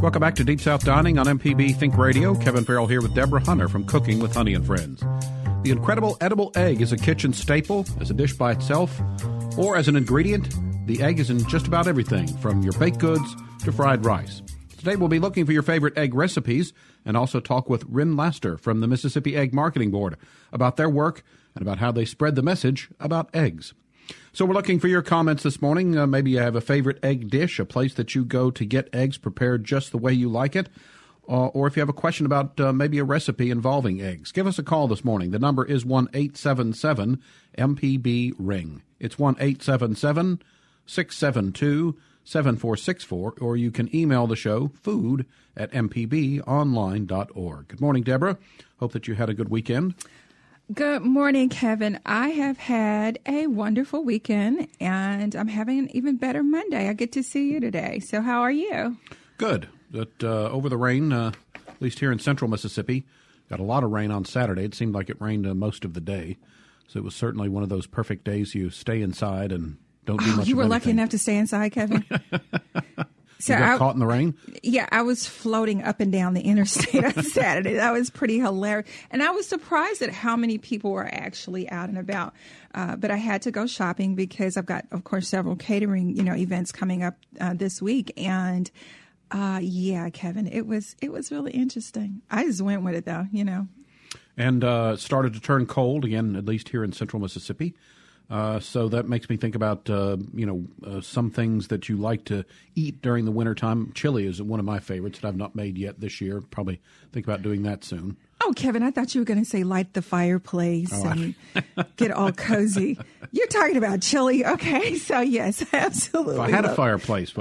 Welcome back to Deep South Dining on MPB Think Radio. Kevin Farrell here with Deborah Hunter from Cooking with Honey and Friends. The incredible edible egg is a kitchen staple, as a dish by itself, or as an ingredient. The egg is in just about everything, from your baked goods to fried rice. Today we'll be looking for your favorite egg recipes and also talk with Ryn Laster from the Mississippi Egg Marketing Board about their work and about how they spread the message about eggs. So we're looking for your comments this morning. Uh, maybe you have a favorite egg dish, a place that you go to get eggs prepared just the way you like it, uh, or if you have a question about uh, maybe a recipe involving eggs. Give us a call this morning. The number is one eight seven seven MPB ring. It's one eight seven seven six seven two seven four six four, or you can email the show food at mpbonline.org. Good morning, Deborah. Hope that you had a good weekend. Good morning, Kevin. I have had a wonderful weekend and I'm having an even better Monday. I get to see you today. So, how are you? Good. That uh, over the rain, uh, at least here in central Mississippi, got a lot of rain on Saturday. It seemed like it rained uh, most of the day. So, it was certainly one of those perfect days you stay inside and don't do oh, much. You were lucky enough to stay inside, Kevin. So you got I, caught in the rain? Yeah, I was floating up and down the interstate on Saturday. That was pretty hilarious. And I was surprised at how many people were actually out and about. Uh, but I had to go shopping because I've got, of course, several catering, you know, events coming up uh, this week. And uh, yeah, Kevin, it was it was really interesting. I just went with it though, you know. And uh, started to turn cold again, at least here in central Mississippi. Uh, so that makes me think about uh, you know uh, some things that you like to eat during the wintertime. Chili is one of my favorites that I've not made yet this year. Probably think about doing that soon. Oh, Kevin, I thought you were going to say light the fireplace oh, and get all cozy. You're talking about chili, okay? So yes, absolutely. If I had a fireplace,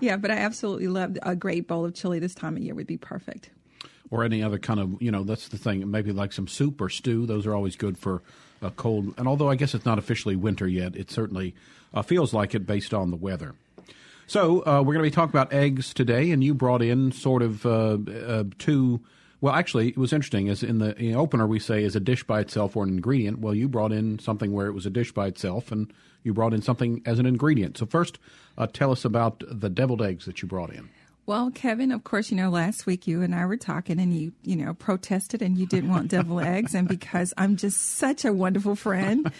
yeah, but I absolutely love a great bowl of chili this time of year would be perfect or any other kind of you know that's the thing. Maybe like some soup or stew. Those are always good for a cold. And although i guess it's not officially winter yet it certainly uh, feels like it based on the weather. So uh, we're going to be talking about eggs today and you brought in sort of uh, uh two well actually it was interesting as in the, in the opener we say is a dish by itself or an ingredient. Well you brought in something where it was a dish by itself and you brought in something as an ingredient. So first uh, tell us about the deviled eggs that you brought in well, Kevin, of course, you know, last week you and I were talking and you, you know, protested and you didn't want deviled eggs. And because I'm just such a wonderful friend,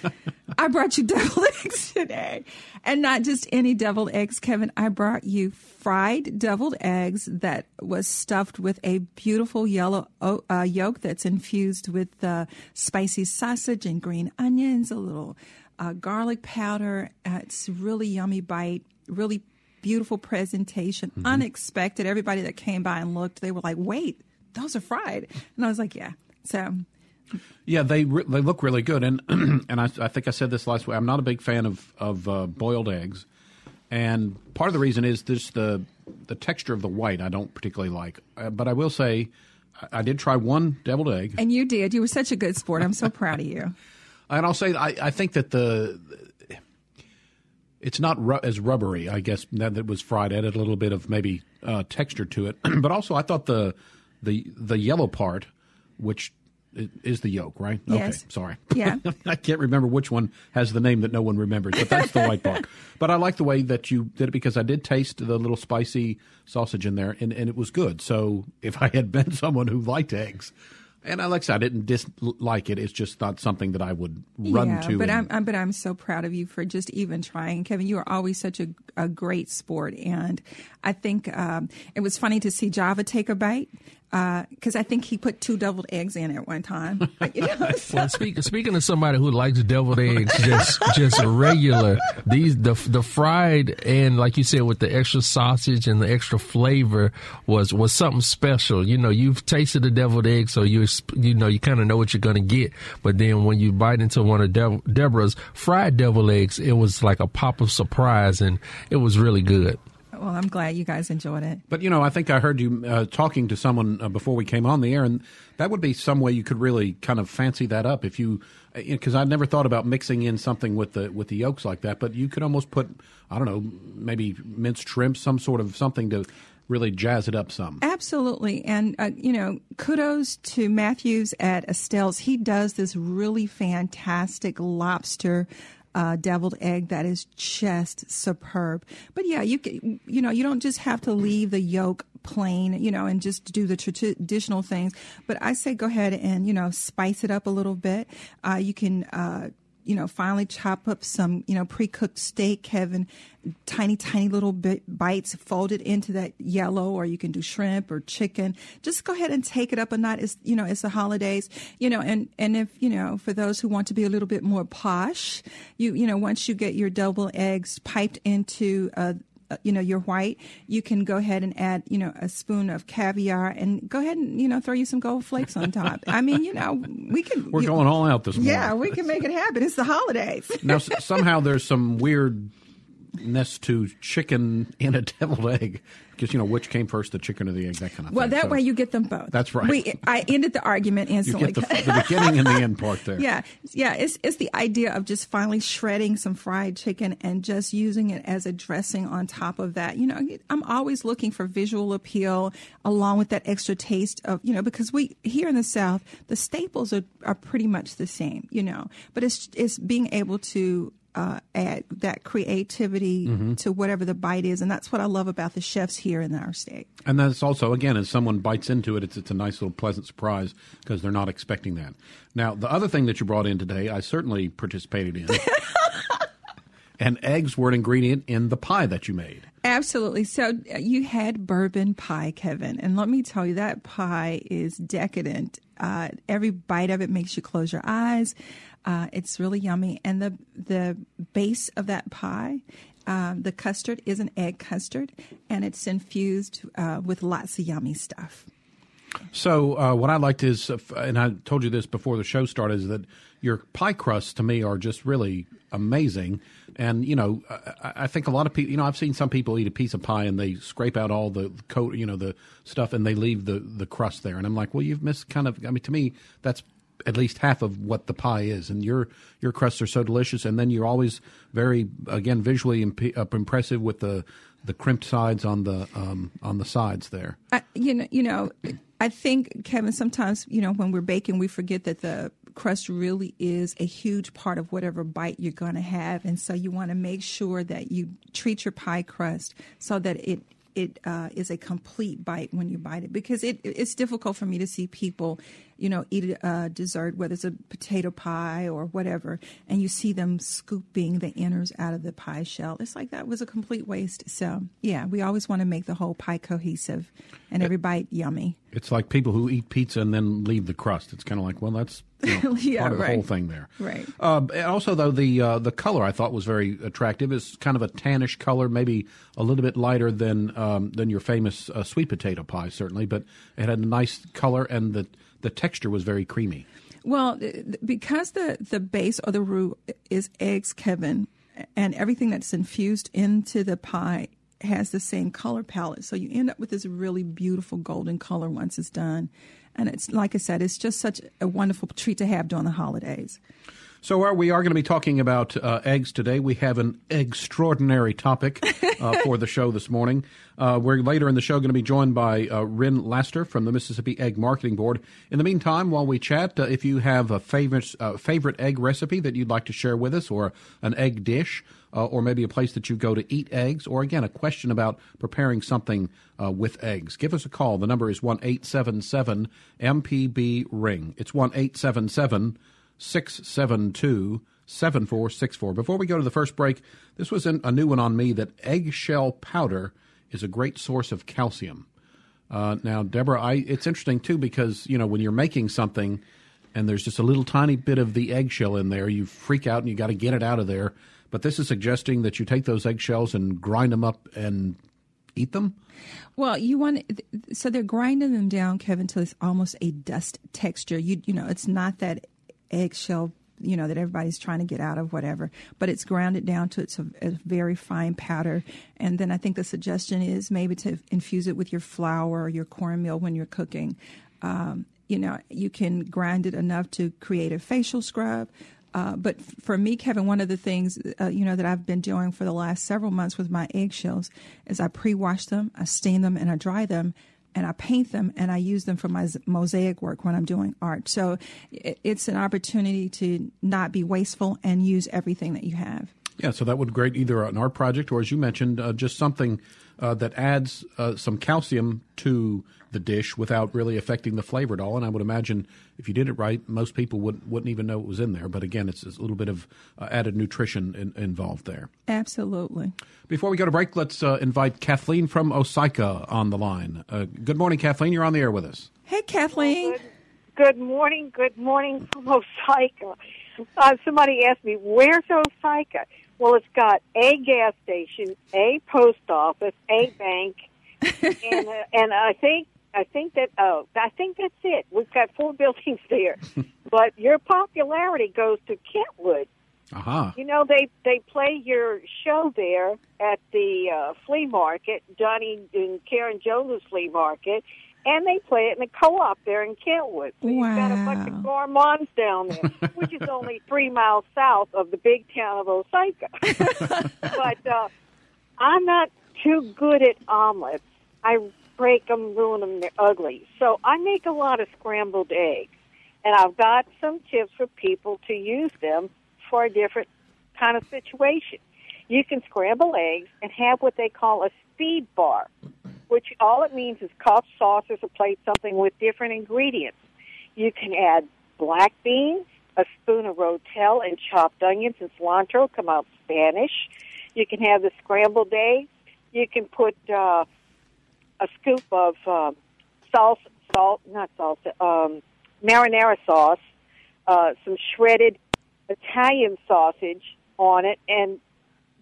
I brought you deviled eggs today. And not just any deviled eggs, Kevin. I brought you fried deviled eggs that was stuffed with a beautiful yellow uh, yolk that's infused with uh, spicy sausage and green onions, a little uh, garlic powder. Uh, it's really yummy bite, really beautiful presentation, mm-hmm. unexpected. Everybody that came by and looked, they were like, "Wait, those are fried," and I was like, "Yeah." So. Yeah, they re- they look really good, and and I, I, think I said this last week. I'm not a big fan of of uh, boiled eggs, and part of the reason is just the the texture of the white I don't particularly like. Uh, but I will say, I, I did try one deviled egg, and you did. You were such a good sport. I'm so proud of you. And I'll say I, I think that the it's not ru- as rubbery, I guess, that it was fried. Added a little bit of maybe uh, texture to it, but also I thought the the the yellow part, which is the yolk, right? Yes. Okay, sorry. Yeah. I can't remember which one has the name that no one remembers, but that's the white part. But I like the way that you did it because I did taste the little spicy sausage in there, and, and it was good. So if I had been someone who liked eggs, and I said, I didn't dislike it. It's just not something that I would run yeah, to. But and, I'm, I'm, but I'm so proud of you for just even trying, Kevin. You are always such a, a great sport, and I think um, it was funny to see Java take a bite because uh, I think he put two deviled eggs in at one time. You know, so. well, speak, speaking of somebody who likes deviled eggs, just just regular these the the fried and like you said with the extra sausage and the extra flavor was was something special. You know, you've tasted the deviled egg, so you you know you kind of know what you're gonna get. But then when you bite into one of De- Deborah's fried deviled eggs, it was like a pop of surprise, and it was really good. Well, I'm glad you guys enjoyed it. But you know, I think I heard you uh, talking to someone uh, before we came on the air, and that would be some way you could really kind of fancy that up if you, because uh, I'd never thought about mixing in something with the with the yolks like that. But you could almost put, I don't know, maybe minced shrimp, some sort of something to really jazz it up some. Absolutely. And, uh, you know, kudos to Matthews at Estelle's. He does this really fantastic lobster uh, deviled egg that is just superb. But yeah, you can, you know, you don't just have to leave the yolk plain, you know, and just do the traditional things. But I say go ahead and, you know, spice it up a little bit. Uh, you can, uh, you know, finally chop up some, you know, pre-cooked steak, Kevin, tiny, tiny little bit bites, folded into that yellow, or you can do shrimp or chicken. Just go ahead and take it up a notch. It's, you know, it's the holidays, you know, and, and if, you know, for those who want to be a little bit more posh, you, you know, once you get your double eggs piped into, uh, Uh, you know you're white, you can go ahead and add you know a spoon of caviar and go ahead and you know throw you some gold flakes on top. I mean, you know, we can. We're you, going all out this morning. Yeah, we can make it happen. It's the holidays. now somehow there's some weird ness to chicken in a deviled egg because you know which came first, the chicken or the egg, that kind of well, thing. Well, that so, way you get them both. That's right. We, I ended the argument instantly. You get the, the beginning and the end part there. Yeah, yeah. It's it's the idea of just finally shredding some fried chicken and just using it as a dressing on top of that. You know, I'm always looking for visual appeal along with that extra taste of you know because we here in the South the staples are are pretty much the same. You know, but it's it's being able to uh, add that creativity mm-hmm. to whatever the bite is, and that's what I love about the chefs here in our state. And that's also, again, as someone bites into it, it's it's a nice little pleasant surprise because they're not expecting that. Now, the other thing that you brought in today, I certainly participated in. and eggs were an ingredient in the pie that you made. Absolutely. So uh, you had bourbon pie, Kevin, and let me tell you that pie is decadent. Uh, every bite of it makes you close your eyes. Uh, it's really yummy, and the the base of that pie, um, the custard is an egg custard, and it's infused uh, with lots of yummy stuff. So uh, what I liked is, uh, and I told you this before the show started, is that your pie crusts to me are just really amazing. And you know, I, I, think a lot of people, you know, I've seen some people eat a piece of pie and they scrape out all the coat, you know, the stuff, and they leave the the crust there. And I'm like, well, you've missed kind of. I mean, to me, that's at least half of what the pie is. And your your crusts are so delicious, and then you're always very again visually imp- uh, impressive with the the crimped sides on the um, on the sides there. I, you know, you know, I think Kevin. Sometimes you know when we're baking, we forget that the crust really is a huge part of whatever bite you're going to have, and so you want to make sure that you treat your pie crust so that it it uh, is a complete bite when you bite it because it it's difficult for me to see people you know, eat a dessert, whether it's a potato pie or whatever, and you see them scooping the inners out of the pie shell. It's like that was a complete waste. So, yeah, we always want to make the whole pie cohesive and every bite yummy. It's like people who eat pizza and then leave the crust. It's kind of like, well, that's you know, yeah, part of the whole thing there. Right. Uh, also, though, the uh, the color I thought was very attractive. It's kind of a tannish color, maybe a little bit lighter than um, than your famous uh, sweet potato pie, certainly, but it had a nice color and the the texture was very creamy. Well, because the the base or the roux is eggs, Kevin, and everything that's infused into the pie has the same color palette, so you end up with this really beautiful golden color once it's done. And it's like I said, it's just such a wonderful treat to have during the holidays. So uh, we are going to be talking about uh, eggs today. We have an extraordinary topic uh, for the show this morning. Uh, we're later in the show going to be joined by uh, Rin Laster from the Mississippi Egg Marketing Board. In the meantime, while we chat, uh, if you have a favorite favorite egg recipe that you'd like to share with us, or an egg dish, or maybe a place that you go to eat eggs, or again a question about preparing something with eggs, give us a call. The number is one eight seven seven MPB ring. It's one eight seven seven. 672 7464. Before we go to the first break, this was a new one on me that eggshell powder is a great source of calcium. Uh, now, Deborah, I, it's interesting too because you know when you're making something and there's just a little tiny bit of the eggshell in there, you freak out and you got to get it out of there. But this is suggesting that you take those eggshells and grind them up and eat them. Well, you want so they're grinding them down, Kevin, till it's almost a dust texture. You you know, it's not that eggshell you know that everybody's trying to get out of whatever. But it's grounded down to it's a, a, very fine powder. And then i think the suggestion is maybe to infuse it with your flour or your cornmeal when you're cooking. Um, you know you can grind it enough to create a facial scrub. Uh, but for me, Kevin, one of the things uh, you know that I've been doing for the last several months with my eggshells is I pre-wash them, I steam them, and I dry them and I paint them and I use them for my mosaic work when I'm doing art. So it's an opportunity to not be wasteful and use everything that you have. Yeah, so that would great either an art project or, as you mentioned, uh, just something uh, that adds uh, some calcium to the dish without really affecting the flavor at all. And I would imagine if you did it right, most people would, wouldn't even know it was in there. But again, it's, it's a little bit of uh, added nutrition in, involved there. Absolutely. Before we go to break, let's uh, invite Kathleen from Osyka on the line. Uh, good morning, Kathleen. You're on the air with us. Hey, Kathleen. Good, good morning. Good morning from Osyka. Uh, somebody asked me, where's Osyka? Well, it's got a gas station, a post office, a bank, and uh, and I think I think that oh I think that's it. We've got four buildings there, but your popularity goes to Kentwood. Uh-huh. You know they they play your show there at the uh, flea market, Johnny and Karen Jones' flea market, and they play it in the co-op there in Kentwood. So wow. you've got a bunch of gourmands down there, which is only three miles south of the big town of Osyka. but uh, I'm not too good at omelets. I break them, ruin them, they're ugly. So I make a lot of scrambled eggs, and I've got some tips for people to use them for a different kind of situation. You can scramble eggs and have what they call a speed bar which all it means is cups, saucers, a plate, something with different ingredients. You can add black beans, a spoon of rotel, and chopped onions and cilantro. Come out Spanish. You can have the scrambled eggs. You can put uh, a scoop of uh, salt, salt, not salsa, um, marinara sauce, uh, some shredded Italian sausage on it, and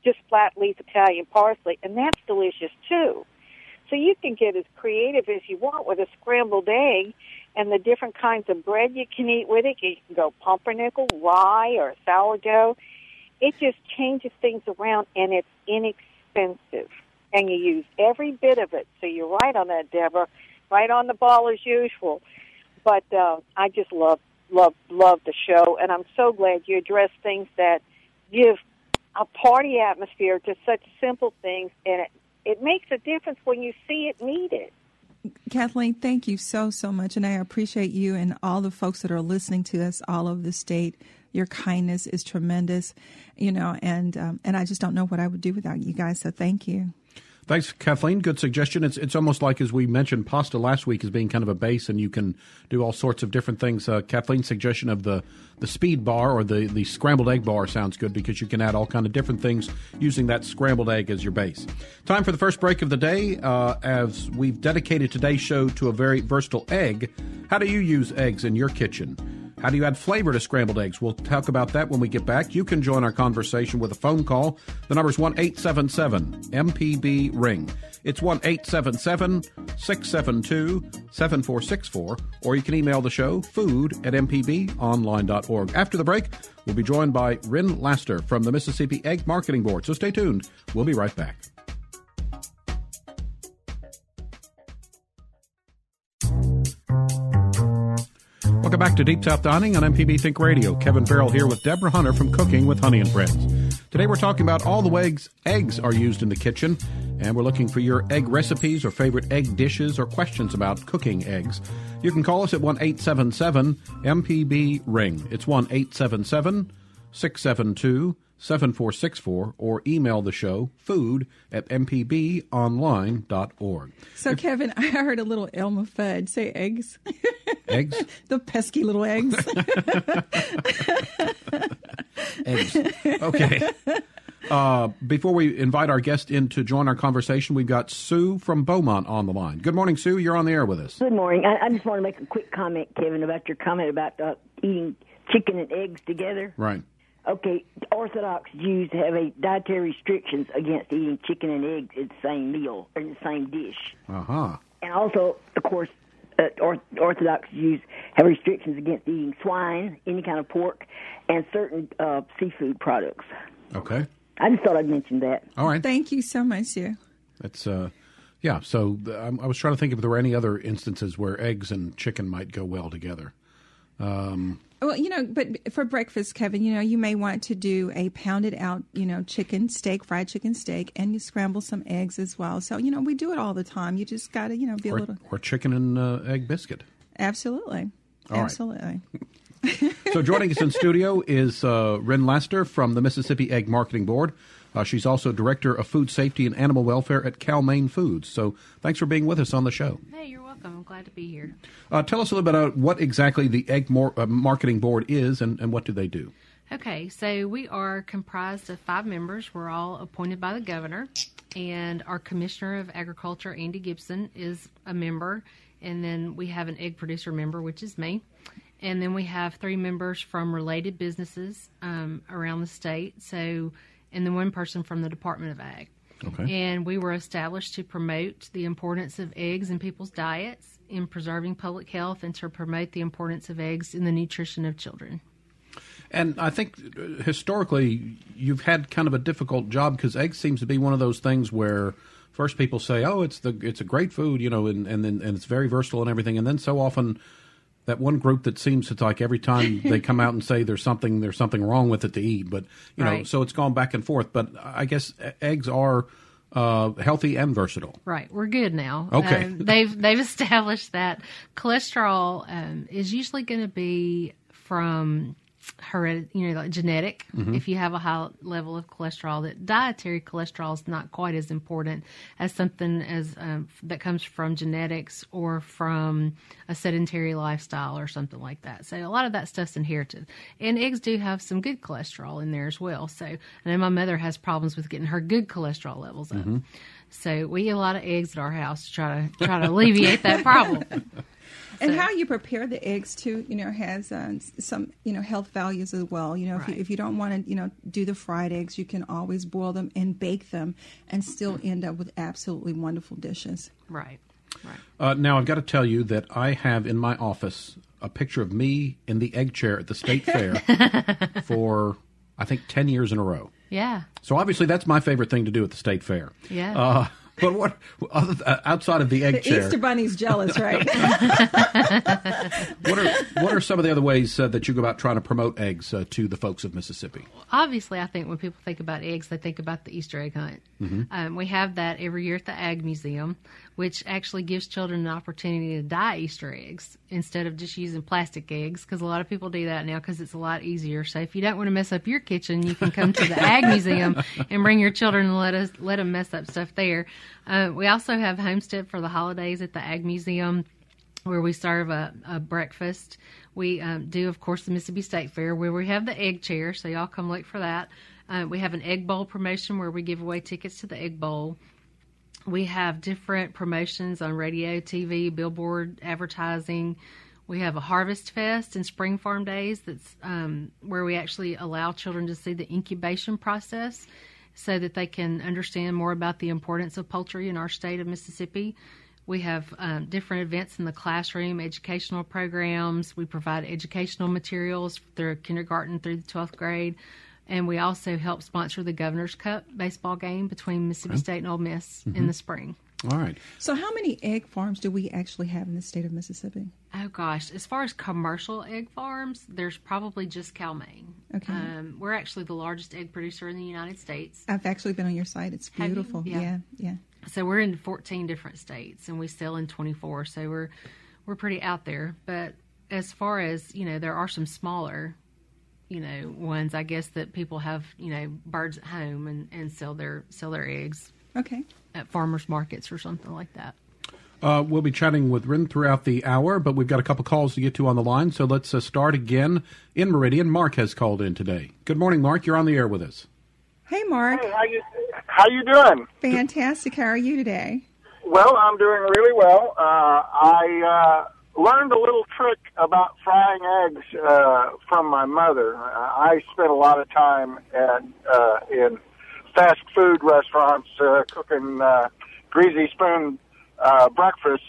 just flat leaf Italian parsley, and that's delicious too. So you can get as creative as you want with a scrambled egg and the different kinds of bread you can eat with it. You can go pumpernickel, rye, or sourdough. It just changes things around and it's inexpensive. And you use every bit of it. So you're right on that, Deborah. Right on the ball as usual. But uh, I just love, love, love the show. And I'm so glad you address things that give a party atmosphere to such simple things and it it makes a difference when you see it needed. Kathleen, thank you so, so much. And I appreciate you and all the folks that are listening to us all over the state. Your kindness is tremendous, you know, and um, and I just don't know what I would do without you guys. So thank you. Thanks, Kathleen. Good suggestion. It's it's almost like as we mentioned pasta last week as being kind of a base, and you can do all sorts of different things. Uh, Kathleen's suggestion of the the speed bar or the the scrambled egg bar sounds good because you can add all kind of different things using that scrambled egg as your base. Time for the first break of the day. Uh, as we've dedicated today's show to a very versatile egg, how do you use eggs in your kitchen? How do you add flavor to scrambled eggs? We'll talk about that when we get back. You can join our conversation with a phone call. The number is 1 877 MPB Ring. It's 1 877 672 7464, or you can email the show food at mpbonline.org. After the break, we'll be joined by Rin Laster from the Mississippi Egg Marketing Board. So stay tuned. We'll be right back. Welcome back to Deep South Dining on MPB Think Radio. Kevin Farrell here with Deborah Hunter from Cooking with Honey and Friends. Today we're talking about all the ways eggs are used in the kitchen, and we're looking for your egg recipes or favorite egg dishes or questions about cooking eggs. You can call us at 1 877 MPB Ring. It's 1 877 672 7464 or email the show food at mpbonline.org. So, Kevin, I heard a little Elmer Fudd say eggs. Eggs? the pesky little eggs. eggs. Okay. Uh, before we invite our guest in to join our conversation, we've got Sue from Beaumont on the line. Good morning, Sue. You're on the air with us. Good morning. I, I just want to make a quick comment, Kevin, about your comment about uh, eating chicken and eggs together. Right. Okay, Orthodox Jews have a dietary restrictions against eating chicken and eggs in the same meal or in the same dish. Uh huh. And also, of course, uh, Orthodox Jews have restrictions against eating swine, any kind of pork, and certain uh, seafood products. Okay. I just thought I'd mention that. All right. Thank you so much, Sue. That's uh, yeah. So I was trying to think if there were any other instances where eggs and chicken might go well together. Um, Well, you know, but for breakfast, Kevin, you know, you may want to do a pounded out, you know, chicken steak, fried chicken steak, and you scramble some eggs as well. So, you know, we do it all the time. You just got to, you know, be a or, little. or chicken and uh, egg biscuit. Absolutely. All right. Absolutely. So joining us in studio is uh, Ren Laster from the Mississippi Egg Marketing Board. Uh, she's also director of food safety and animal welfare at Cal-Maine Foods. So thanks for being with us on the show. Hey, you're welcome. I'm glad to be here. Uh, tell us a little bit about what exactly the Egg Mor- uh, Marketing Board is and, and what do they do. Okay, so we are comprised of five members. We're all appointed by the governor, and our commissioner of agriculture, Andy Gipson, is a member. And then we have an egg producer member, which is me. And then we have three members from related businesses um, around the state. So, and then one person from the Department of Ag. Okay. And we were established to promote the importance of eggs in people's diets, in preserving public health, and to promote the importance of eggs in the nutrition of children. And I think uh, historically you've had kind of a difficult job because eggs seems to be one of those things where first people say, "Oh, it's the it's a great food," you know, and and then and it's very versatile and everything, and then so often that one group that seems to like every time they come out and say there's something there's something wrong with it to eat, but you know, Right. so it's gone back and forth. But I guess eggs are uh, healthy and versatile. Right, we're good now. Okay. Um, they've they've established that cholesterol um, is usually going to be from heredit, you know, like genetic. If you have a high level of cholesterol, that dietary cholesterol is not quite as important as something as um, that comes from genetics or from a sedentary lifestyle or something like that. So a lot of that stuff's inherited, and eggs do have some good cholesterol in there as well. So I know my mother has problems with getting her good cholesterol levels up. So we eat a lot of eggs at our house to try to try to alleviate that problem. And So- how you prepare the eggs too, you know, has uh, some you know health values as well. You know, if you, if you don't want to, you know, do the fried eggs, you can always boil them and bake them, and still end up with absolutely wonderful dishes. Right. Right. Uh, now I've got to tell you that I have in my office a picture of me in the egg chair at the state fair for I think ten years in a row. Yeah. So obviously that's my favorite thing to do at the state fair. Yeah. Uh, but what other, uh, outside of the egg The chair? Easter Bunny's jealous, right? What are what are some of the other ways uh, that you go about trying to promote eggs uh, to the folks of Mississippi? Obviously, I think when people think about eggs, they think about the Easter egg hunt. Um, we have that every year at the Ag Museum, which actually gives children an opportunity to dye Easter eggs instead of just using plastic eggs, because a lot of people do that now because it's a lot easier. So if you don't want to mess up your kitchen, you can come to the Ag Museum and bring your children and let us let them mess up stuff there. Uh, we also have homestead for the holidays at the Ag Museum where we serve a, a breakfast. We um, do, of course, the Mississippi State Fair where we have the egg chair, so y'all come look for that. Uh, we have an egg bowl promotion where we give away tickets to the egg bowl. We have different promotions on radio, TV, billboard advertising. We have a harvest fest and spring farm days that's um, where we actually allow children to see the incubation process so that they can understand more about the importance of poultry in our state of Mississippi. We have um, different events in the classroom, educational programs. We provide educational materials through kindergarten through the 12th grade. And we also help sponsor the Governor's Cup baseball game between Mississippi State and Ole Miss in the spring. All right. so, how many egg farms do we actually have in the state of Mississippi? Oh gosh, as far as commercial egg farms, there's probably just Cal-Maine. Okay. Um, we're actually the largest egg producer in the United States. I've actually been on your site. It's beautiful. Yeah. yeah, yeah. So we're in 14 different states and we sell in 24. So we're we're pretty out there. But as far as, you know, there are some smaller, you know, ones I guess that people have, you know, birds at home and, and sell their sell their eggs Okay. at farmers markets or something like that. Uh, we'll be chatting with Rin throughout the hour, but we've got a couple calls to get to on the line. So let's uh, start again in Meridian. Mark has called in today. Good morning, Mark. You're on the air with us. Hey, Mark. Hey, how you how you doing? Fantastic. How are you today? Well, I'm doing really well. Uh, I uh, learned a little trick about frying eggs uh, from my mother. Uh, I spent a lot of time at uh, in fast food restaurants uh, cooking uh, greasy spoon uh, breakfast.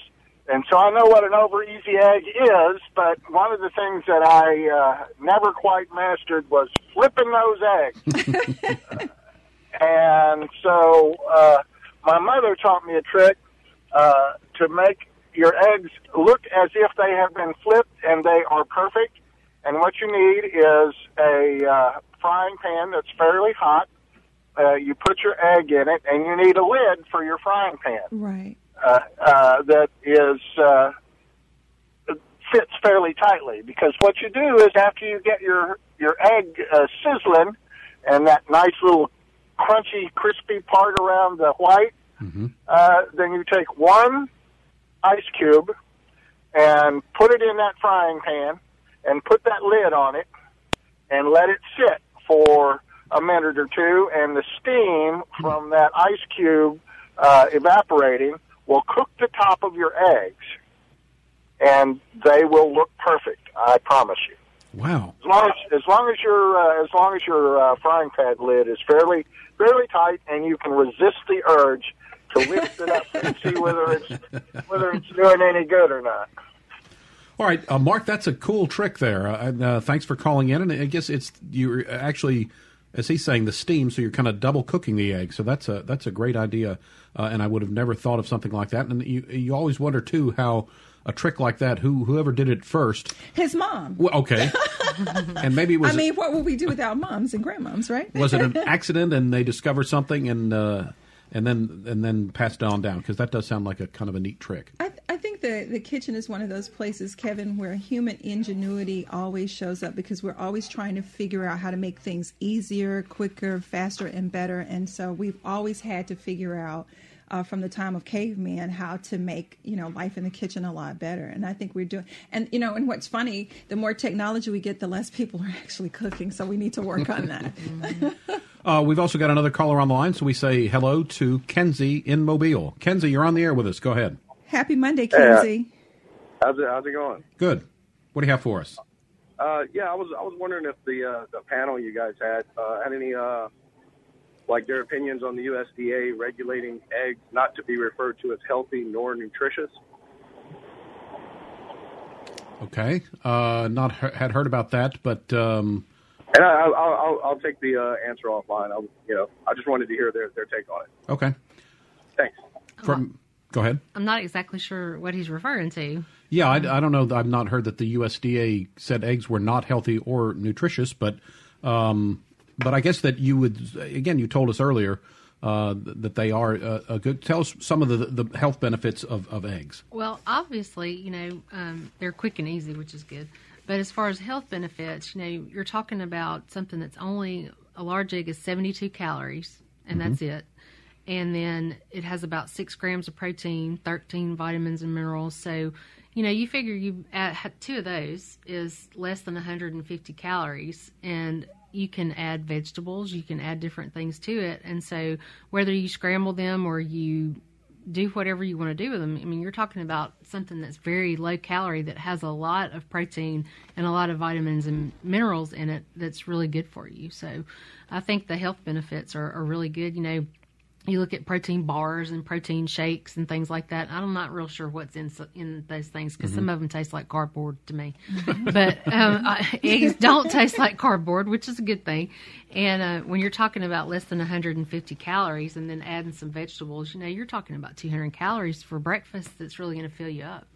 And so I know what an over easy egg is, but one of the things that I uh, never quite mastered was flipping those eggs. And so uh, my mother taught me a trick uh, to make your eggs look as if they have been flipped and they are perfect. and what you need is a uh, frying pan that's fairly hot. Uh, you put your egg in it, and you need a lid for your frying pan Right. uh, uh, that is uh, fits fairly tightly. Because what you do is after you get your your egg uh, sizzling and that nice little crunchy, crispy part around the white, uh, then you take one ice cube and put it in that frying pan and put that lid on it and let it sit for a minute or two, and the steam from that ice cube uh, evaporating will cook the top of your eggs, and they will look perfect. I promise you. Wow. As long as as long as your uh, as long as your uh, frying pan lid is fairly fairly tight, and you can resist the urge to lift it up and see whether it's whether it's doing any good or not. All right, uh, Mark, that's a cool trick there. Uh, uh, thanks for calling in. And I guess it's you're actually, as he's saying, the steam, so you're kind of double cooking the egg. So that's a that's a great idea. Uh, and I would have never thought of something like that. And you you always wonder too how a trick like that, who whoever did it first. His mom. Well, okay, and maybe it was I mean, what would we do without moms and grandmoms, right? was it an accident and they discovered something and uh, and then and then passed it on down because that does sound like a kind of a neat trick. I, I think the, the kitchen is one of those places, Kevin, where human ingenuity always shows up because we're always trying to figure out how to make things easier, quicker, faster, and better. And so we've always had to figure out uh, from the time of caveman how to make you know life in the kitchen a lot better. And I think we're doing. And you know, and what's funny, the more technology we get, the less people are actually cooking. So we need to work on that. Uh, we've also got another caller on the line, so we say hello to Kenzie in Mobile. Kenzie, you're on the air with us. Go ahead. Happy Monday, Kenzie. How's it How's it going? Good. What do you have for us? Uh, yeah, I was I was wondering if the uh, the panel you guys had uh, had any uh, like their opinions on the USDA regulating eggs not to be referred to as healthy nor nutritious. Okay. Uh, not he- had heard about that, but um, And I, I'll, I'll I'll take the uh, answer offline. I you know I just wanted to hear their their take on it. okay. Thanks. From go ahead. I'm not exactly sure what he's referring to. Yeah, I, I don't know. I've not heard that the USDA said eggs were not healthy or nutritious, but um, but I guess that you would again. You told us earlier uh, that they are a, a good. Tell us some of the, the health benefits of, of eggs. Well, obviously, you know, um, they're quick and easy, which is good. But as far as health benefits, you know, you're talking about something that's only a large egg is 72 calories, and that's mm-hmm. it. And then it has about six grams of protein, 13 vitamins and minerals. So, you know, you figure you add two of those is less than 150 calories, and you can add vegetables, you can add different things to it. And so, whether you scramble them or you do whatever you want to do with them. I mean, you're talking about something that's very low calorie that has a lot of protein and a lot of vitamins and minerals in it that's really good for you. So I think the health benefits are, are really good. You know, you look at protein bars and protein shakes and things like that. I'm not real sure what's in in those things because some of them taste like cardboard to me. but um, I, eggs don't taste like cardboard, which is a good thing. And uh, when you're talking about less than 150 calories and then adding some vegetables, you know, you're talking about 200 calories for breakfast. That's really going to fill you up.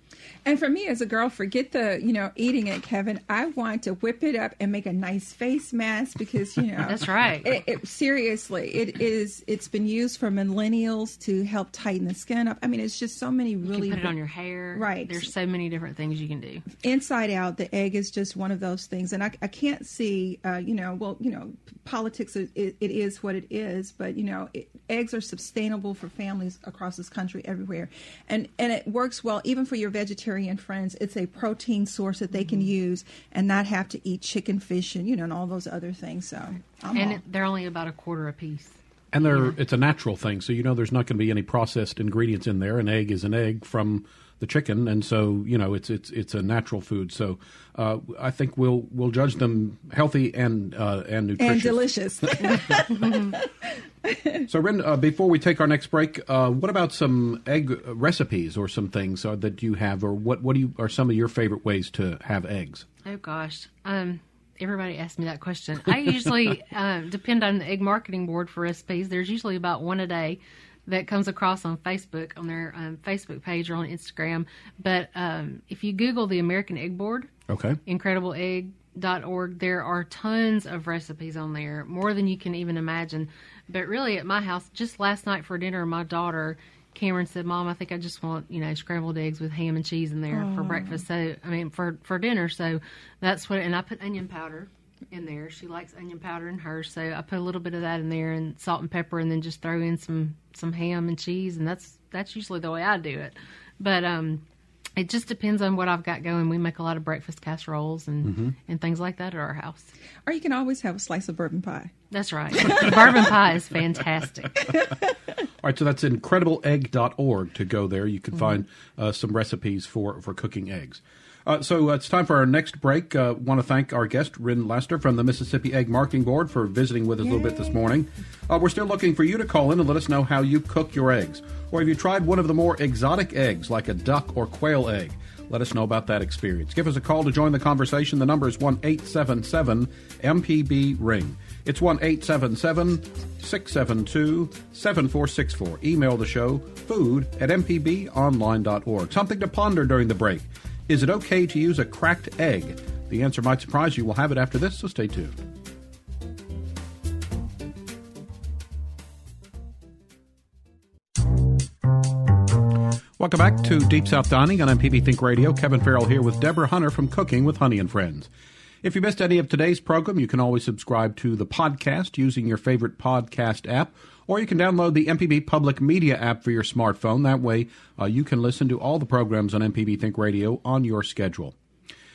And for me as a girl, forget the, you know, eating it, Kevin. I want to whip it up and make a nice face mask because, you know. That's right. It, it, seriously, it is, it's been used for millennials to help tighten the skin up. I mean, it's just so many You really. can put it on your hair. Right. There's so many different things you can do. inside out, the egg is just one of those things. And I, I can't see, uh, you know, well, you know, politics, it, it, is what it is, but, you know, it, eggs are sustainable for families across this country everywhere. And, and it works well even for your vegetarian friends. It's a protein source that they can Mm-hmm. use and not have to eat chicken, fish, and, you know, and all those other things. So I'm And all- they're only about a quarter a piece. And they're, it's a natural thing, so you know there's not going to be any processed ingredients in there. An egg is an egg from the chicken, and so you know it's it's it's a natural food. So uh, I think we'll we'll judge them healthy and uh, and nutritious. and delicious. So, Ren, uh, before we take our next break, uh, what about some egg recipes or some things uh, that you have, or what what do you are some of your favorite ways to have eggs? Oh gosh. Um, everybody asks me that question. I usually um, depend on the egg marketing board for recipes. There's usually about one a day that comes across on Facebook on their um, Facebook page or on Instagram. But um, if you Google the American Egg Board, Okay, Incredible Egg empb.org, there are tons of recipes on there, more than you can even imagine. But really, at my house, just last night for dinner, my daughter Cameron said, "Mom, I think I just want you know scrambled eggs with ham and cheese in there for breakfast." So I mean, for for dinner. So that's what, and I put onion powder in there. She likes onion powder in hers, so I put a little bit of that in there and salt and pepper, and then just throw in some some ham and cheese, and that's that's usually the way I do it. But um, it just depends on what I've got going. We make a lot of breakfast casseroles and and things like that at our house. Or you can always have a slice of bourbon pie. That's right. the bourbon pie is fantastic. All right, so that's incredibleegg.org to go there. You can find uh, some recipes for, for cooking eggs. Uh, so uh, it's time for our next break. Uh, want to thank our guest, Rin Lester from the Mississippi Egg Marketing Board, for visiting with us a little bit this morning. Uh, we're still looking for you to call in and let us know how you cook your eggs. Or have you tried one of the more exotic eggs, like a duck or quail egg? Let us know about that experience. Give us a call to join the conversation. The number is 1 877 MPB Ring. It's 1 877 672 7464. Email the show food at mpbonline.org. Something to ponder during the break. Is it okay to use a cracked egg? The answer might surprise you. We'll have it after this, so stay tuned. Welcome back to Deep South Dining on MPB Think Radio. Kevin Farrell here with Deborah Hunter from Cooking with Honey and Friends. If you missed any of today's program, you can always subscribe to the podcast using your favorite podcast app, or you can download the MPB Public Media app for your smartphone. That way, uh, you can listen to all the programs on MPB Think Radio on your schedule.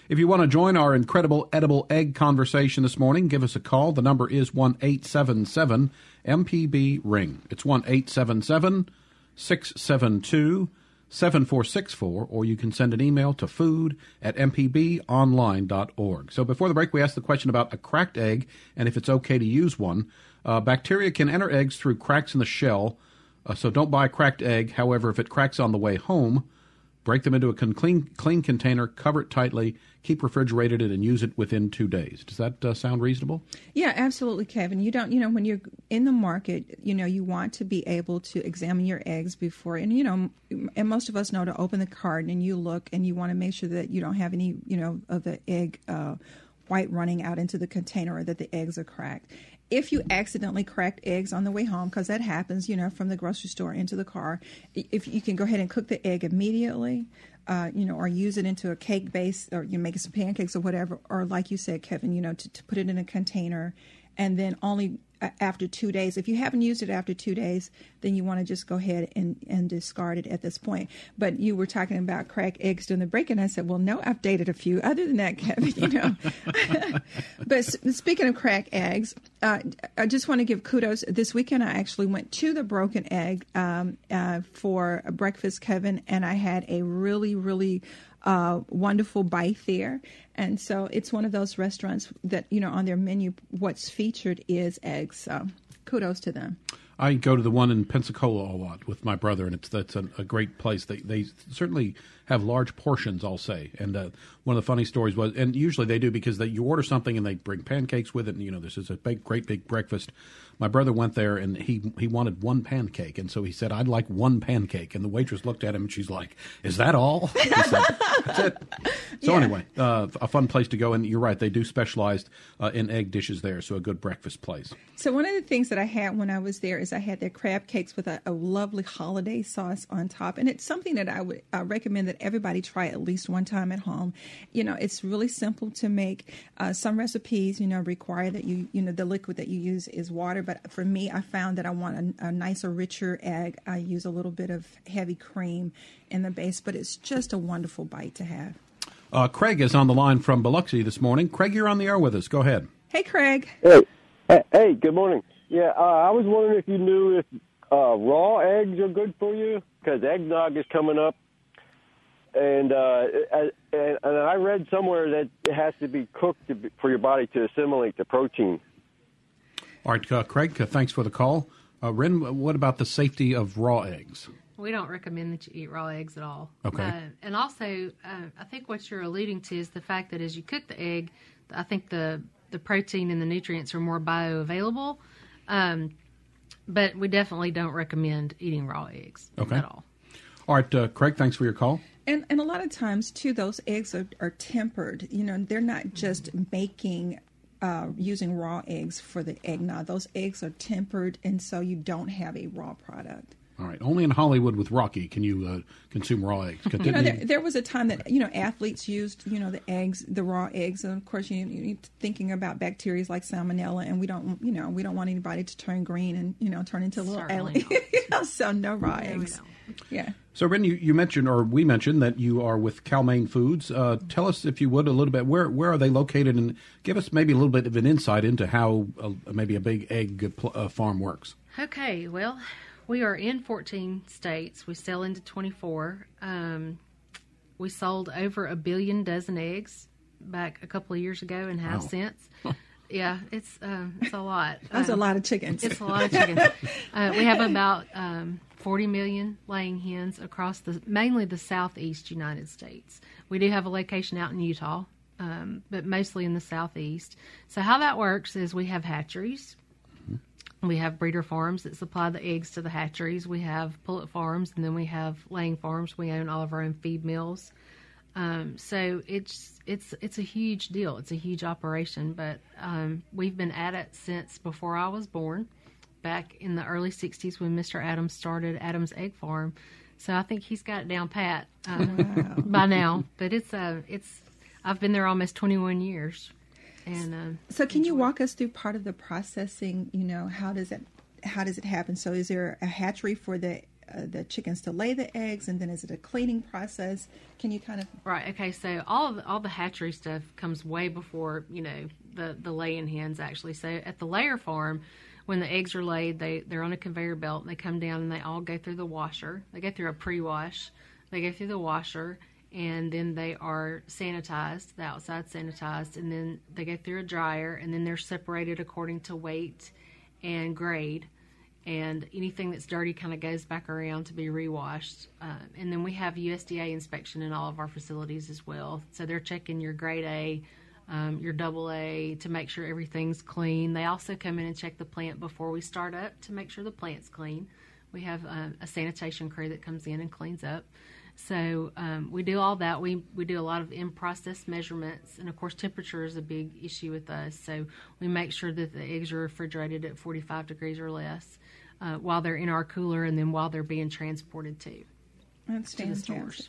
If you want to join our incredible edible egg conversation this morning, give us a call. The number is 1 877 MPB Ring. It's 1 877 672 7464, or you can send an email to food at mpbonline.org. So before the break, we asked the question about a cracked egg and if it's okay to use one. Uh, bacteria can enter eggs through cracks in the shell, uh, so don't buy a cracked egg. However, if it cracks on the way home, break them into a clean, clean container, cover it tightly, keep refrigerated it, and use it within two days. Does that uh, sound reasonable? Yeah, absolutely, Kevin. You don't, you know, when you're in the market, you know, you want to be able to examine your eggs before, and you know, and most of us know to open the carton and you look and you want to make sure that you don't have any, you know, of the egg uh, white running out into the container or that the eggs are cracked. If you accidentally cracked eggs on the way home, because that happens, you know, from the grocery store into the car, if you can go ahead and cook the egg immediately, uh, you know, or use it into a cake base, or you make some pancakes or whatever, or like you said, Kevin, you know, to, to put it in a container, and then only after two days. If you haven't used it after two days, then you want to just go ahead and, and discard it at this point. But you were talking about crack eggs during the break, and I said, well, no, I've dated a few. Other than that, Kevin, you know. but speaking of crack eggs, uh, I just want to give kudos. This weekend, I actually went to the Broken Egg um, uh, for breakfast, Kevin, and I had a really, really uh, wonderful bite there. And so it's one of those restaurants that, you know, on their menu, what's featured is eggs. So kudos to them. I go to the one in Pensacola a lot with my brother, and it's that's a, a great place. They they certainly have large portions, I'll say. And uh, one of the funny stories was, and usually they do because they, you order something and they bring pancakes with it, and you know this is a big, great big breakfast. My brother went there and he he wanted one pancake, and so he said, "I'd like one pancake." And the waitress looked at him and she's like, "Is that all?" He said, "That's it." So Yeah. anyway, uh, a fun place to go, and you're right, they do specialize uh, in egg dishes there, so a good breakfast place. So one of the things that I had when I was there is I had their crab cakes with a, a lovely hollandaise sauce on top, and it's something that I would uh, recommend that everybody try at least one time at home. You know, it's really simple to make. Uh, some recipes, you know, require that you, you know, the liquid that you use is water, but for me, I found that I want a, a nicer, richer egg. I use a little bit of heavy cream in the base, but it's just a wonderful bite to have. Uh, Craig is on the line from Biloxi this morning. Craig, you're on the air with us. Go ahead. Hey, Craig. Hey, hey, hey, good morning. Yeah, uh, I was wondering if you knew if uh, raw eggs are good for you because eggnog is coming up, and uh, and, and I read somewhere that it has to be cooked to be, for your body to assimilate the protein. All right, uh, Craig, uh, thanks for the call. Uh, Ren, what about the safety of raw eggs? We don't recommend that you eat raw eggs at all. Okay. Uh, and also, uh, I think what you're alluding to is the fact that as you cook the egg, I think the the protein and the nutrients are more bioavailable. Um, but we definitely don't recommend eating raw eggs Okay. at all. All right, uh, Craig, thanks for your call. And and a lot of times too, those eggs are, are tempered. You know, they're not just making uh, using raw eggs for the eggnog. Those eggs are tempered, and so you don't have a raw product. All right. Only in Hollywood with Rocky can you uh, consume raw eggs. You know, there, there was a time that you know athletes used you know the eggs, the raw eggs, and of course you you need thinking about bacteria like salmonella, and we don't you know we don't want anybody to turn green and you know turn into a little Certainly alien. so no raw eggs. Yeah. So, Ren, you, you mentioned, or we mentioned, that you are with Cal-Maine Foods. Uh, tell us, if you would, a little bit where where are they located, and give us maybe a little bit of an insight into how uh, maybe a big egg pl- uh, farm works. Okay, well, we are in 14 states. We sell into 24. Um, we sold over a billion dozen eggs back a couple of years ago and have Wow. since. yeah, it's um, it's a lot. That's a Um, lot of chickens. It's a lot of chickens. uh, we have about um, 40 million laying hens across the mainly the southeast United States. We do have a location out in Utah, um, but mostly in the southeast. So how that works is we have hatcheries. We have breeder farms that supply the eggs to the hatcheries. We have pullet farms, and then we have laying farms. We own all of our own feed mills. Um, so it's it's it's a huge deal. It's a huge operation, but um, we've been at it since before I was born, back in the early '60s when Mr. Adams started Adams Egg Farm. So I think he's got it down pat um, by now. But it's uh it's I've been there almost 21 years, and um, So can you walk us through part of the processing? You know, how does it how does it happen? So is there a hatchery for the uh, the chickens to lay the eggs, and then is it a cleaning process? Can you kind of Right. Okay. So all the, all the hatchery stuff comes way before you know the the laying hens actually. So at the layer farm, when the eggs are laid, they they're on a conveyor belt and they come down and they all go through the washer. They go through a pre-wash. They go through the washer and then they are sanitized, the outside sanitized, and then they go through a dryer and then they're separated according to weight and grade and anything that's dirty kind of goes back around to be rewashed. Um, and then we have USDA inspection in all of our facilities as well. So they're checking your grade A, um, your double A to make sure everything's clean. They also come in and check the plant before we start up to make sure the plant's clean. We have um, a sanitation crew that comes in and cleans up. So um, we do all that. We we do a lot of in-process measurements, and of course, temperature is a big issue with us. So we make sure that the eggs are refrigerated at 45 degrees or less uh, while they're in our cooler, and then while they're being transported to That's to the stores.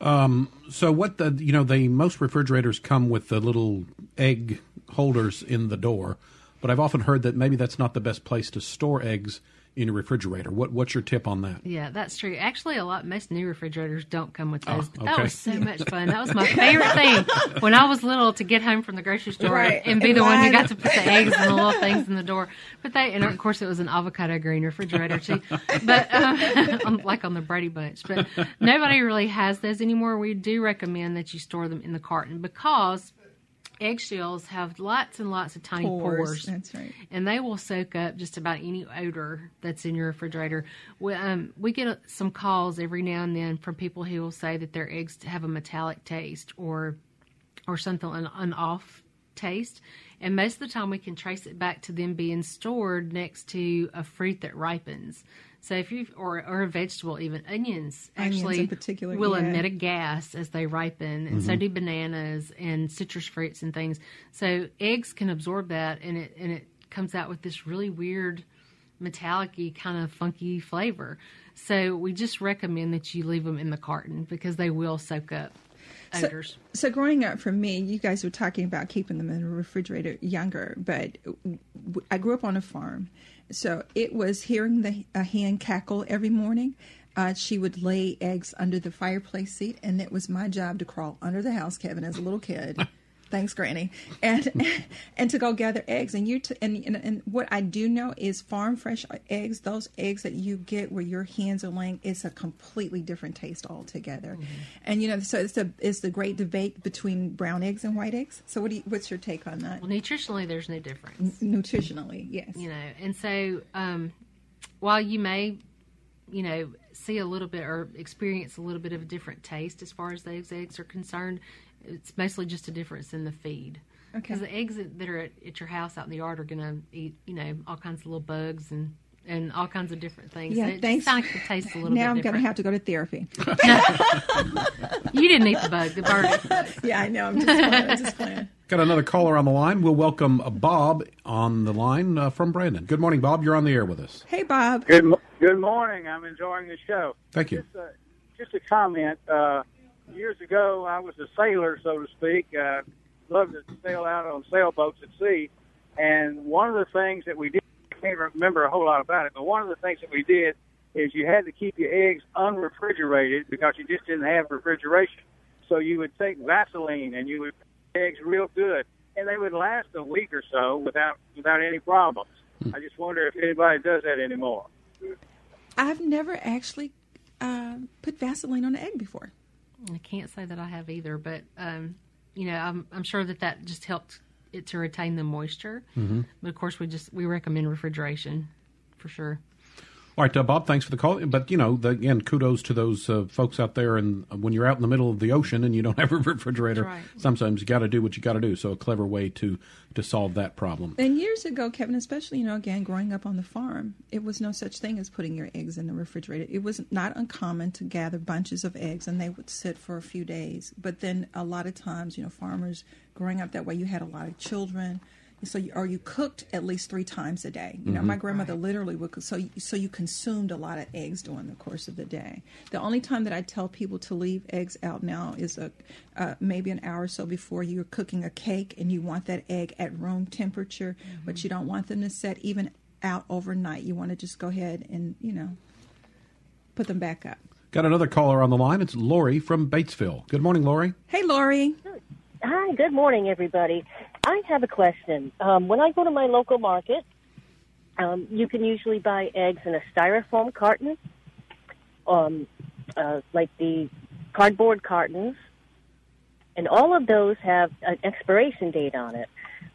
Um, so what the you know the most refrigerators come with the little egg holders in the door, but I've often heard that maybe that's not the best place to store eggs in a refrigerator. What what's your tip on that? Yeah, that's true. Actually, a lot most new refrigerators don't come with those. Oh, but that okay. was so much fun. That was my favorite thing when I was little to get home from the grocery store Right. and be And the one who got to put the eggs and the little things in the door. But they, and of course, it was an avocado green refrigerator too. But um, like on the Brady Bunch. But nobody really has those anymore. We do recommend that you store them in the carton because eggshells have lots and lots of tiny Pores, pores. that's right. And they will soak up just about any odor that's in your refrigerator. We, um, we get uh, some calls every now and then from people who will say that their eggs have a metallic taste or or something an, an off taste. And most of the time, we can trace it back to them being stored next to a fruit that ripens. So if you or or a vegetable, even onions, Onions actually in particular, will yeah. emit a gas as they ripen, and so Mhm. do bananas and citrus fruits and things. So eggs can absorb that, and it and it comes out with this really weird metallic-y kind of funky flavor. So we just recommend that you leave them in the carton because they will soak up So- odors. So, growing up for me, you guys were talking about keeping them in a refrigerator younger, but w- I grew up on a farm. So, it was hearing the a hen cackle every morning. Uh, she would lay eggs under the fireplace seat, and it was my job to crawl under the house, Kevin, as a little kid. Thanks, Granny, and and to go gather eggs. And you t- and, and and what I do know is farm fresh eggs. Those eggs that you get where your hands are laying, it's a completely different taste altogether. And you know, so it's a it's the great debate between brown eggs and white eggs. So what do you, what's your take on that? Well, nutritionally, there's no difference. Nutritionally, yes. You know, and so um, while you may, you know, see a little bit or experience a little bit of a different taste as far as those eggs are concerned, it's mostly just a difference in the feed. Okay. Because the eggs that that are at, at your house out in the yard are going to eat, you know, all kinds of little bugs and and all kinds of different things. Yeah, it thanks. Kind of tastes a little now I'm going to have to go to therapy. You didn't eat the bug, the bird. yeah, I know. I'm just playing. I'm just playing. Got another caller on the line. We'll welcome Bob on the line uh, from Brandon. Good morning, Bob. You're on the air with us. Hey, Bob. Good, good morning. I'm enjoying the show. Thank you. Just, uh, just a comment. Uh, years ago, I was a sailor, so to speak. Uh, loved to sail out on sailboats at sea. And one of the things that we did, I can't remember a whole lot about it, but one of the things that we did is you had to keep your eggs unrefrigerated because you just didn't have refrigeration. So you would take Vaseline and you would eggs real good, and they would last a week or so without without any problems. I just wonder if anybody does that anymore. I've never actually uh, put Vaseline on an egg before. I can't say that I have either, but um, you know, I'm I'm sure that that just helped it to retain the moisture. Mhm. But of course, we just we recommend refrigeration for sure. All right, uh, Bob, thanks for the call. But, you know, the, again, kudos to those uh, folks out there. And when you're out in the middle of the ocean and you don't have a refrigerator, right. sometimes you got to do what you got to do. So, a clever way to, to solve that problem. And years ago, Kevin, especially, you know, again, growing up on the farm, it was no such thing as putting your eggs in the refrigerator. It was not uncommon to gather bunches of eggs and they would sit for a few days. But then a lot of times, you know, farmers growing up that way, you had a lot of children. So you, or you cooked at least three times a day. You know, Mhm. my grandmother literally would cook. So you, so you consumed a lot of eggs during the course of the day. The only time that I tell people to leave eggs out now is a uh, maybe an hour or so before you're cooking a cake and you want that egg at room temperature, but you don't want them to set even out overnight. You want to just go ahead and you know put them back up. Got another caller on the line. It's Lori from Batesville. Good morning, Lori. Hey, Lori. Hi, good morning, everybody. I have a question. Um, when I go to my local market, um, you can usually buy eggs in a styrofoam carton, um, uh, like the cardboard cartons, and all of those have an expiration date on it.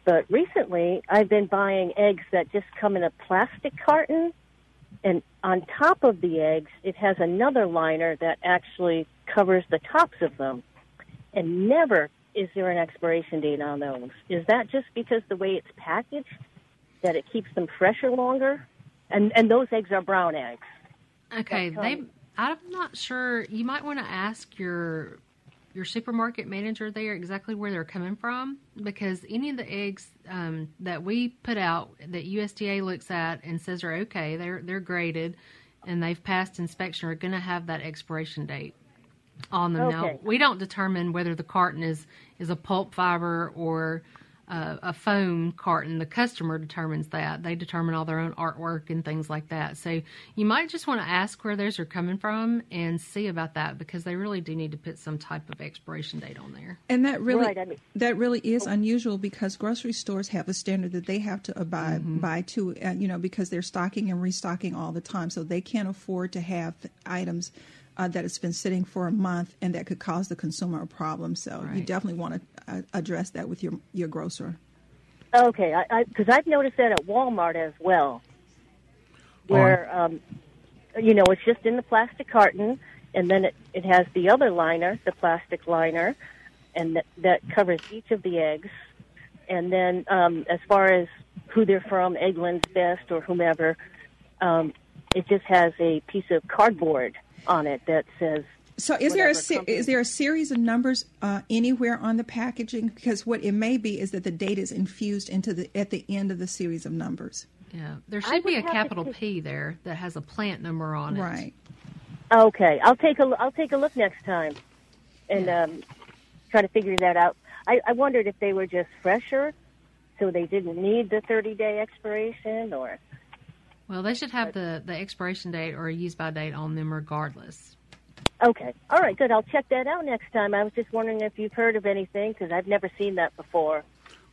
But recently, I've been buying eggs that just come in a plastic carton, and on top of the eggs, it has another liner that actually covers the tops of them and never is there an expiration date on those. Is that just because the way it's packaged that it keeps them fresher longer? And and those eggs are brown eggs. Okay, they. I'm not sure. You might want to ask your your supermarket manager there exactly where they're coming from because any of the eggs um, that we put out that USDA looks at and says are okay, they're they're graded and they've passed inspection are going to have that expiration date on them. Now we don't determine whether the carton is is a pulp fiber or uh, a foam carton. The customer determines that. They determine all their own artwork and things like that. So you might just want to ask where those are coming from and see about that because they really do need to put some type of expiration date on there. And that really Right, I mean- that really is unusual because grocery stores have a standard that they have to abide Mm-hmm. by to uh, you know because they're stocking and restocking all the time, so they can't afford to have items uh, that has been sitting for a month and that could cause the consumer a problem. So you definitely want to uh, address that with your your grocer. Okay, I because I've noticed that at Walmart as well, where um, you know it's just in the plastic carton, and then it it has the other liner, the plastic liner, and that, that covers each of the eggs. And then um, as far as who they're from, Eggland's Best or whomever, um, it just has a piece of cardboard on it that says So is there a company- is there a series of numbers uh, anywhere on the packaging? Because what it may be is that the date is infused into the at the end of the series of numbers. Yeah, there I should be a capital take- P there that has a plant number on it. Right. Okay, I'll take a I'll take a look next time, and um, try to figure that out. I, I wondered if they were just fresher, so they didn't need the thirty day expiration, or Well, they should have the, the expiration date or a use by date on them regardless. okay, all right, good. I'll check that out next time. I was just wondering if you've heard of anything because I've never seen that before.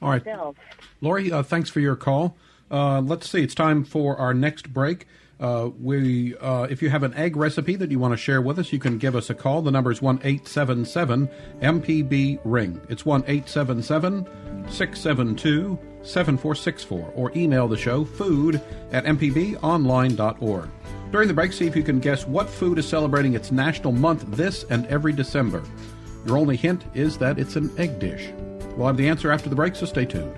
All right. myself. Lori, uh, thanks for your call. Uh, let's see. It's time for our next break. Uh, we, uh, if you have an egg recipe that you want to share with us, you can give us a call. The number is one eight seven seven MPB ring. It's one eight seven seven six seven two seven four six four, or email the show food at mpbonline.org. During the break, see if you can guess what food is celebrating its national month this and every December. Your only hint is that it's an egg dish. We'll have the answer after the break, so stay tuned.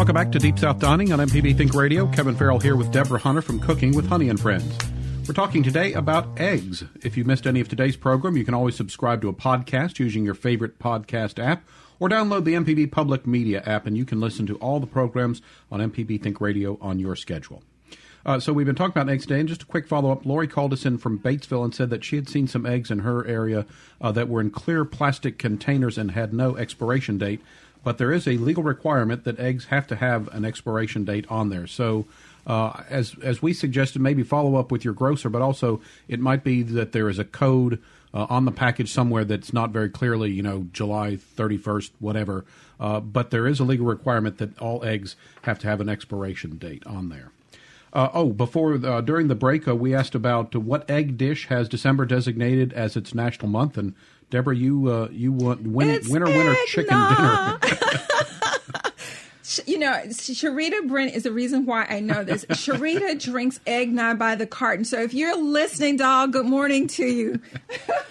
Welcome back to Deep South Dining on MPB Think Radio. Kevin Farrell here with Deborah Hunter from Cooking with Honey and Friends. We're talking today about eggs. If you missed any of today's program, you can always subscribe to a podcast using your favorite podcast app or download the MPB Public Media app and you can listen to all the programs on MPB Think Radio on your schedule. Uh, so we've been talking about eggs today, and just a quick follow up. Lori called us in from Batesville and said that she had seen some eggs in her area uh, that were in clear plastic containers and had no expiration date. But there is a legal requirement that eggs have to have an expiration date on there. So, uh, as as we suggested, maybe follow up with your grocer, but also it might be that there is a code uh, on the package somewhere that's not very clearly, you know, July 31st, whatever. Uh, but there is a legal requirement that all eggs have to have an expiration date on there. Uh, oh, before uh, during the break, uh, we asked about what egg dish has December designated as its national month, and Deborah, you uh, you want win, winner winner chicken dinner. you know, Sharita Brent is the reason why I know this. Sharita drinks eggnog by the carton. So if you're listening, dog, good morning to you.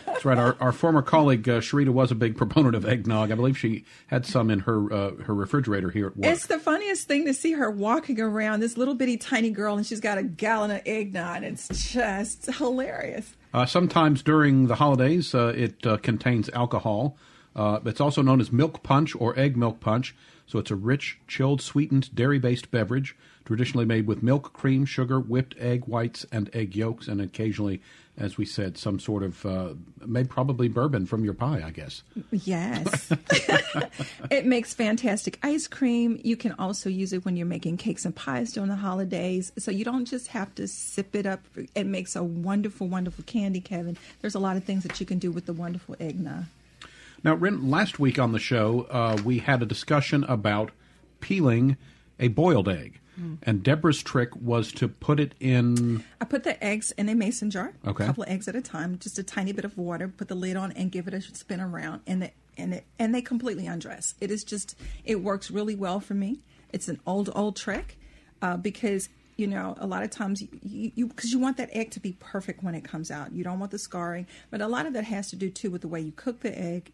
That's right. Our, our former colleague uh, Sharita was a big proponent of eggnog. I believe she had some in her uh, her refrigerator here at work. It's the funniest thing to see her walking around, this little bitty tiny girl, and she's got a gallon of eggnog. It's just hilarious. Uh, sometimes during the holidays, uh, it uh, contains alcohol. Uh, it's also known as milk punch or egg milk punch. So it's a rich, chilled, sweetened, dairy-based beverage, traditionally made with milk, cream, sugar, whipped egg whites, and egg yolks, and occasionally, as we said, some sort of uh, made probably bourbon from your pie, I guess. Yes, it makes fantastic ice cream. You can also use it when you're making cakes and pies during the holidays. So you don't just have to sip it up. It makes a wonderful, wonderful candy, Kevin. There's a lot of things that you can do with the wonderful eggnog. Now, Ren, last week on the show, uh, we had a discussion about peeling a boiled egg. Mm. And Deborah's trick was to put it in. I put the eggs in a mason jar, okay. a couple of eggs at a time, just a tiny bit of water. Put the lid on and give it a spin around, and the, and it, and they completely undress. It is just it works really well for me. It's an old old trick uh, because you know a lot of times you because you, you want that egg to be perfect when it comes out. You don't want the scarring, but a lot of that has to do too with the way you cook the egg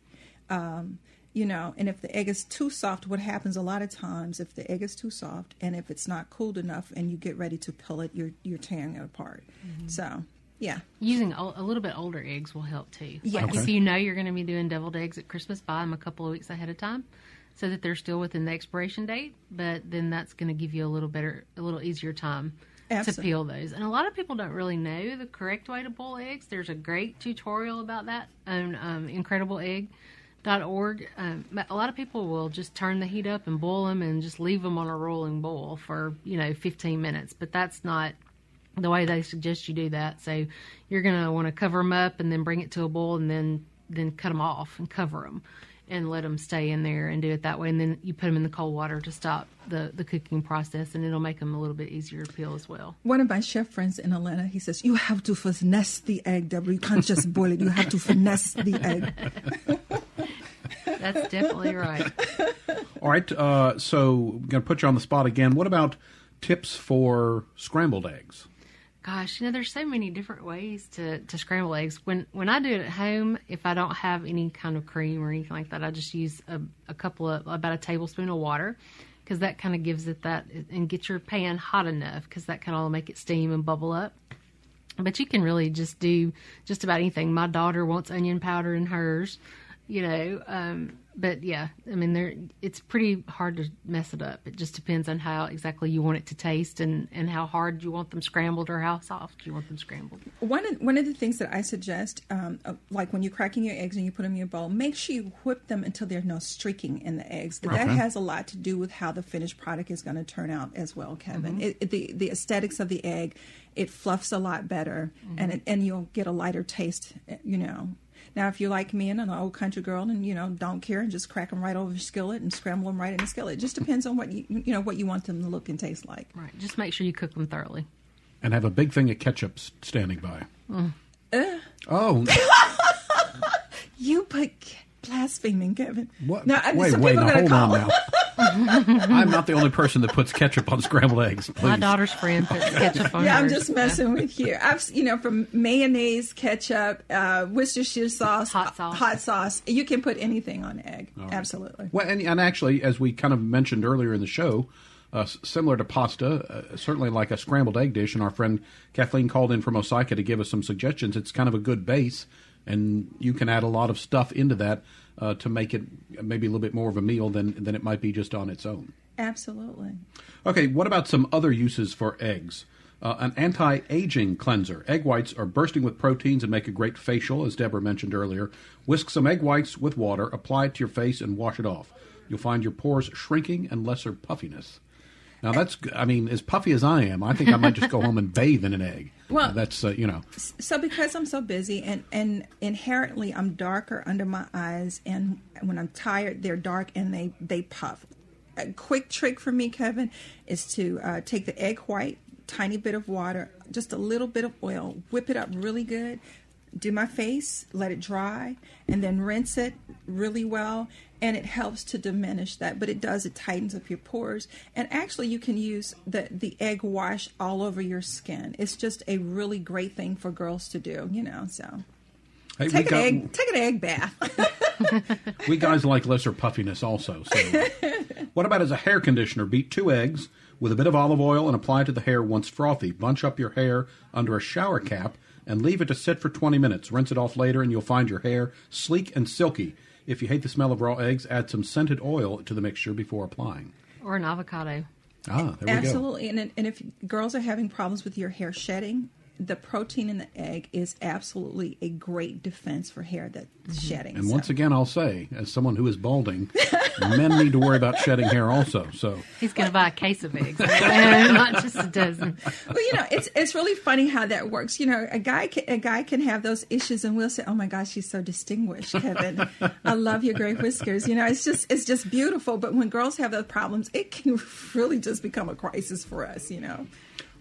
um, you know, and if the egg is too soft, what happens a lot of times if the egg is too soft and if it's not cooled enough and you get ready to peel it, you're you're tearing it apart. Mm-hmm. So yeah, using a little bit older eggs will help too. Yeah, okay. if you know you're going to be doing deviled eggs at Christmas, buy them a couple of weeks ahead of time so that they're still within the expiration date. But then that's going to give you a little better, a little easier time. Absolutely. to peel those. And a lot of people don't really know the correct way to boil eggs. There's a great tutorial about that on um, Incredible Egg org. Um, a lot of people will just turn the heat up and boil them and just leave them on a rolling boil for you know 15 minutes. But that's not the way they suggest you do that. So you're going to want to cover them up and then bring it to a boil and then then cut them off and cover them and let them stay in there and do it that way. And then you put them in the cold water to stop the, the cooking process, and it'll make them a little bit easier to peel as well. One of my chef friends in Atlanta, he says, You have to finesse the egg, Deborah. You can't just boil it, you have to finesse the egg. That's definitely right. All right, uh, so I'm going to put you on the spot again. What about tips for scrambled eggs? Gosh, you know, there's so many different ways to, to scramble eggs. When when I do it at home, if I don't have any kind of cream or anything like that, I just use a, a couple of about a tablespoon of water because that kind of gives it that and get your pan hot enough because that can all make it steam and bubble up. But you can really just do just about anything. My daughter wants onion powder in hers you know um, but yeah i mean there it's pretty hard to mess it up it just depends on how exactly you want it to taste and and how hard you want them scrambled or how soft you want them scrambled one of, one of the things that i suggest um, uh, like when you're cracking your eggs and you put them in your bowl make sure you whip them until there's no streaking in the eggs okay. that has a lot to do with how the finished product is going to turn out as well kevin mm-hmm. it, it, the the aesthetics of the egg it fluffs a lot better mm-hmm. and it, and you'll get a lighter taste you know now, if you're like me and an old country girl and, you know, don't care and just crack them right over the skillet and scramble them right in the skillet, it just depends on what you, you know, what you want them to look and taste like. Right. Just make sure you cook them thoroughly. And have a big thing of ketchup standing by. Mm. Uh. Oh. you put blaspheming, Kevin. What? Now, wait, wait, now, hold on now. I'm not the only person that puts ketchup on scrambled eggs. Please. My daughter's friend puts ketchup on Yeah, I'm just messing with you. I've you know from mayonnaise, ketchup, uh, Worcestershire sauce, Hot sauce. hot sauce. You can put anything on egg. Absolutely. Well, and, and actually, as we kind of mentioned earlier in the show, uh, similar to pasta, uh, certainly like a scrambled egg dish, and our friend Kathleen called in from Osyka to give us some suggestions. It's kind of a good base, and you can add a lot of stuff into that uh, to make it maybe a little bit more of a meal than than it might be just on its own. Absolutely. Okay, what about some other uses for eggs? Uh, an anti aging cleanser. Egg whites are bursting with proteins and make a great facial, as Deborah mentioned earlier. Whisk some egg whites with water, apply it to your face, and wash it off. You'll find your pores shrinking and lesser puffiness. Now, that's, I mean, as puffy as I am, I think I might just go home and bathe in an egg. Well- that's, uh, you know, So because I'm so busy and and inherently I'm darker under my eyes and when I'm tired they're dark and they they puff. A quick trick for me, Kevin, is to uh, take the egg white, tiny bit of water, just a little bit of oil, whip it up really good, do my face, let it dry, and then rinse it really well. And it helps to diminish that, but it does, it tightens up your pores. And actually, you can use the, the egg wash all over your skin. It's just a really great thing for girls to do, you know. So hey, take an got- egg, take an egg bath. we guys like lesser puffiness also. So, what about as a hair conditioner? Beat two eggs with a bit of olive oil and apply to the hair once frothy. Bunch up your hair under a shower cap and leave it to sit for 20 minutes. Rinse it off later, and you'll find your hair sleek and silky. If you hate the smell of raw eggs, add some scented oil to the mixture before applying. or an avocado. Ah, there we go. Absolutely. And, and if girls are having problems with your hair shedding, the protein in the egg is absolutely a great defense for hair that's mm-hmm. shedding. And So- once again, I'll say, as someone who is balding, men need to worry about shedding hair also. So, He's going to buy a case of eggs, not just a dozen. well, you know, it's it's really funny how that works. You know, a guy can, a guy can have those issues, and we'll say, "Oh my gosh, she's so distinguished, Kevin. I love your gray whiskers." You know, it's just it's just beautiful. But when girls have those problems, it can really just become a crisis for us. You know.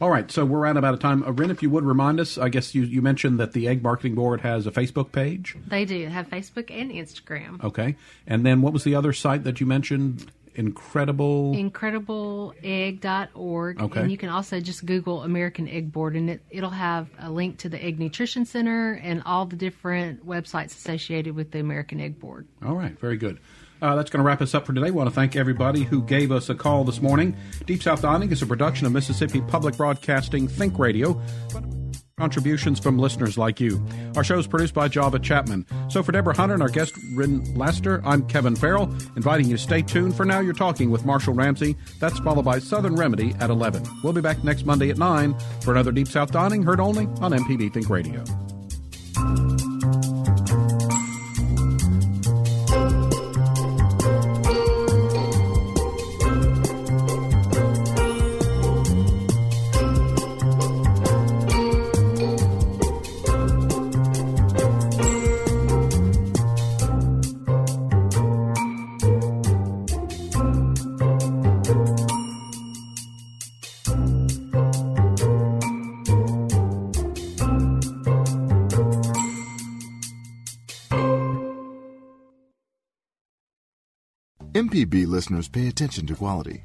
All right, so we're at about a time. Uh, Rin, if you would remind us, I guess you, you mentioned that the Egg Marketing Board has a Facebook page. They do have Facebook and Instagram. Okay. And then what was the other site that you mentioned? Incredible. incredibleegg.org Okay. and you can also just google american egg board and it, it'll have a link to the egg nutrition center and all the different websites associated with the american egg board All right. Very good. Uh, that's going to wrap us up for today. I want to thank everybody who gave us a call this morning. Deep South Dining is a production of Mississippi Public Broadcasting Think Radio. Contributions from listeners like you. Our show is produced by Java Chapman. So for Deborah Hunter and our guest, Rin Laster, I'm Kevin Farrell, inviting you to stay tuned. For now, you're talking with Marshall Ramsey. That's followed by Southern Remedy at 11. We'll be back next Monday at 9 for another Deep South Dining, heard only on MPB Think Radio. MPB listeners pay attention to quality.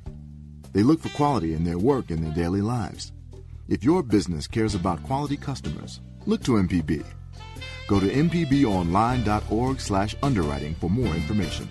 They look for quality in their work and their daily lives. If your business cares about quality customers, look to MPB. Go to mpbonline.org slash underwriting for more information.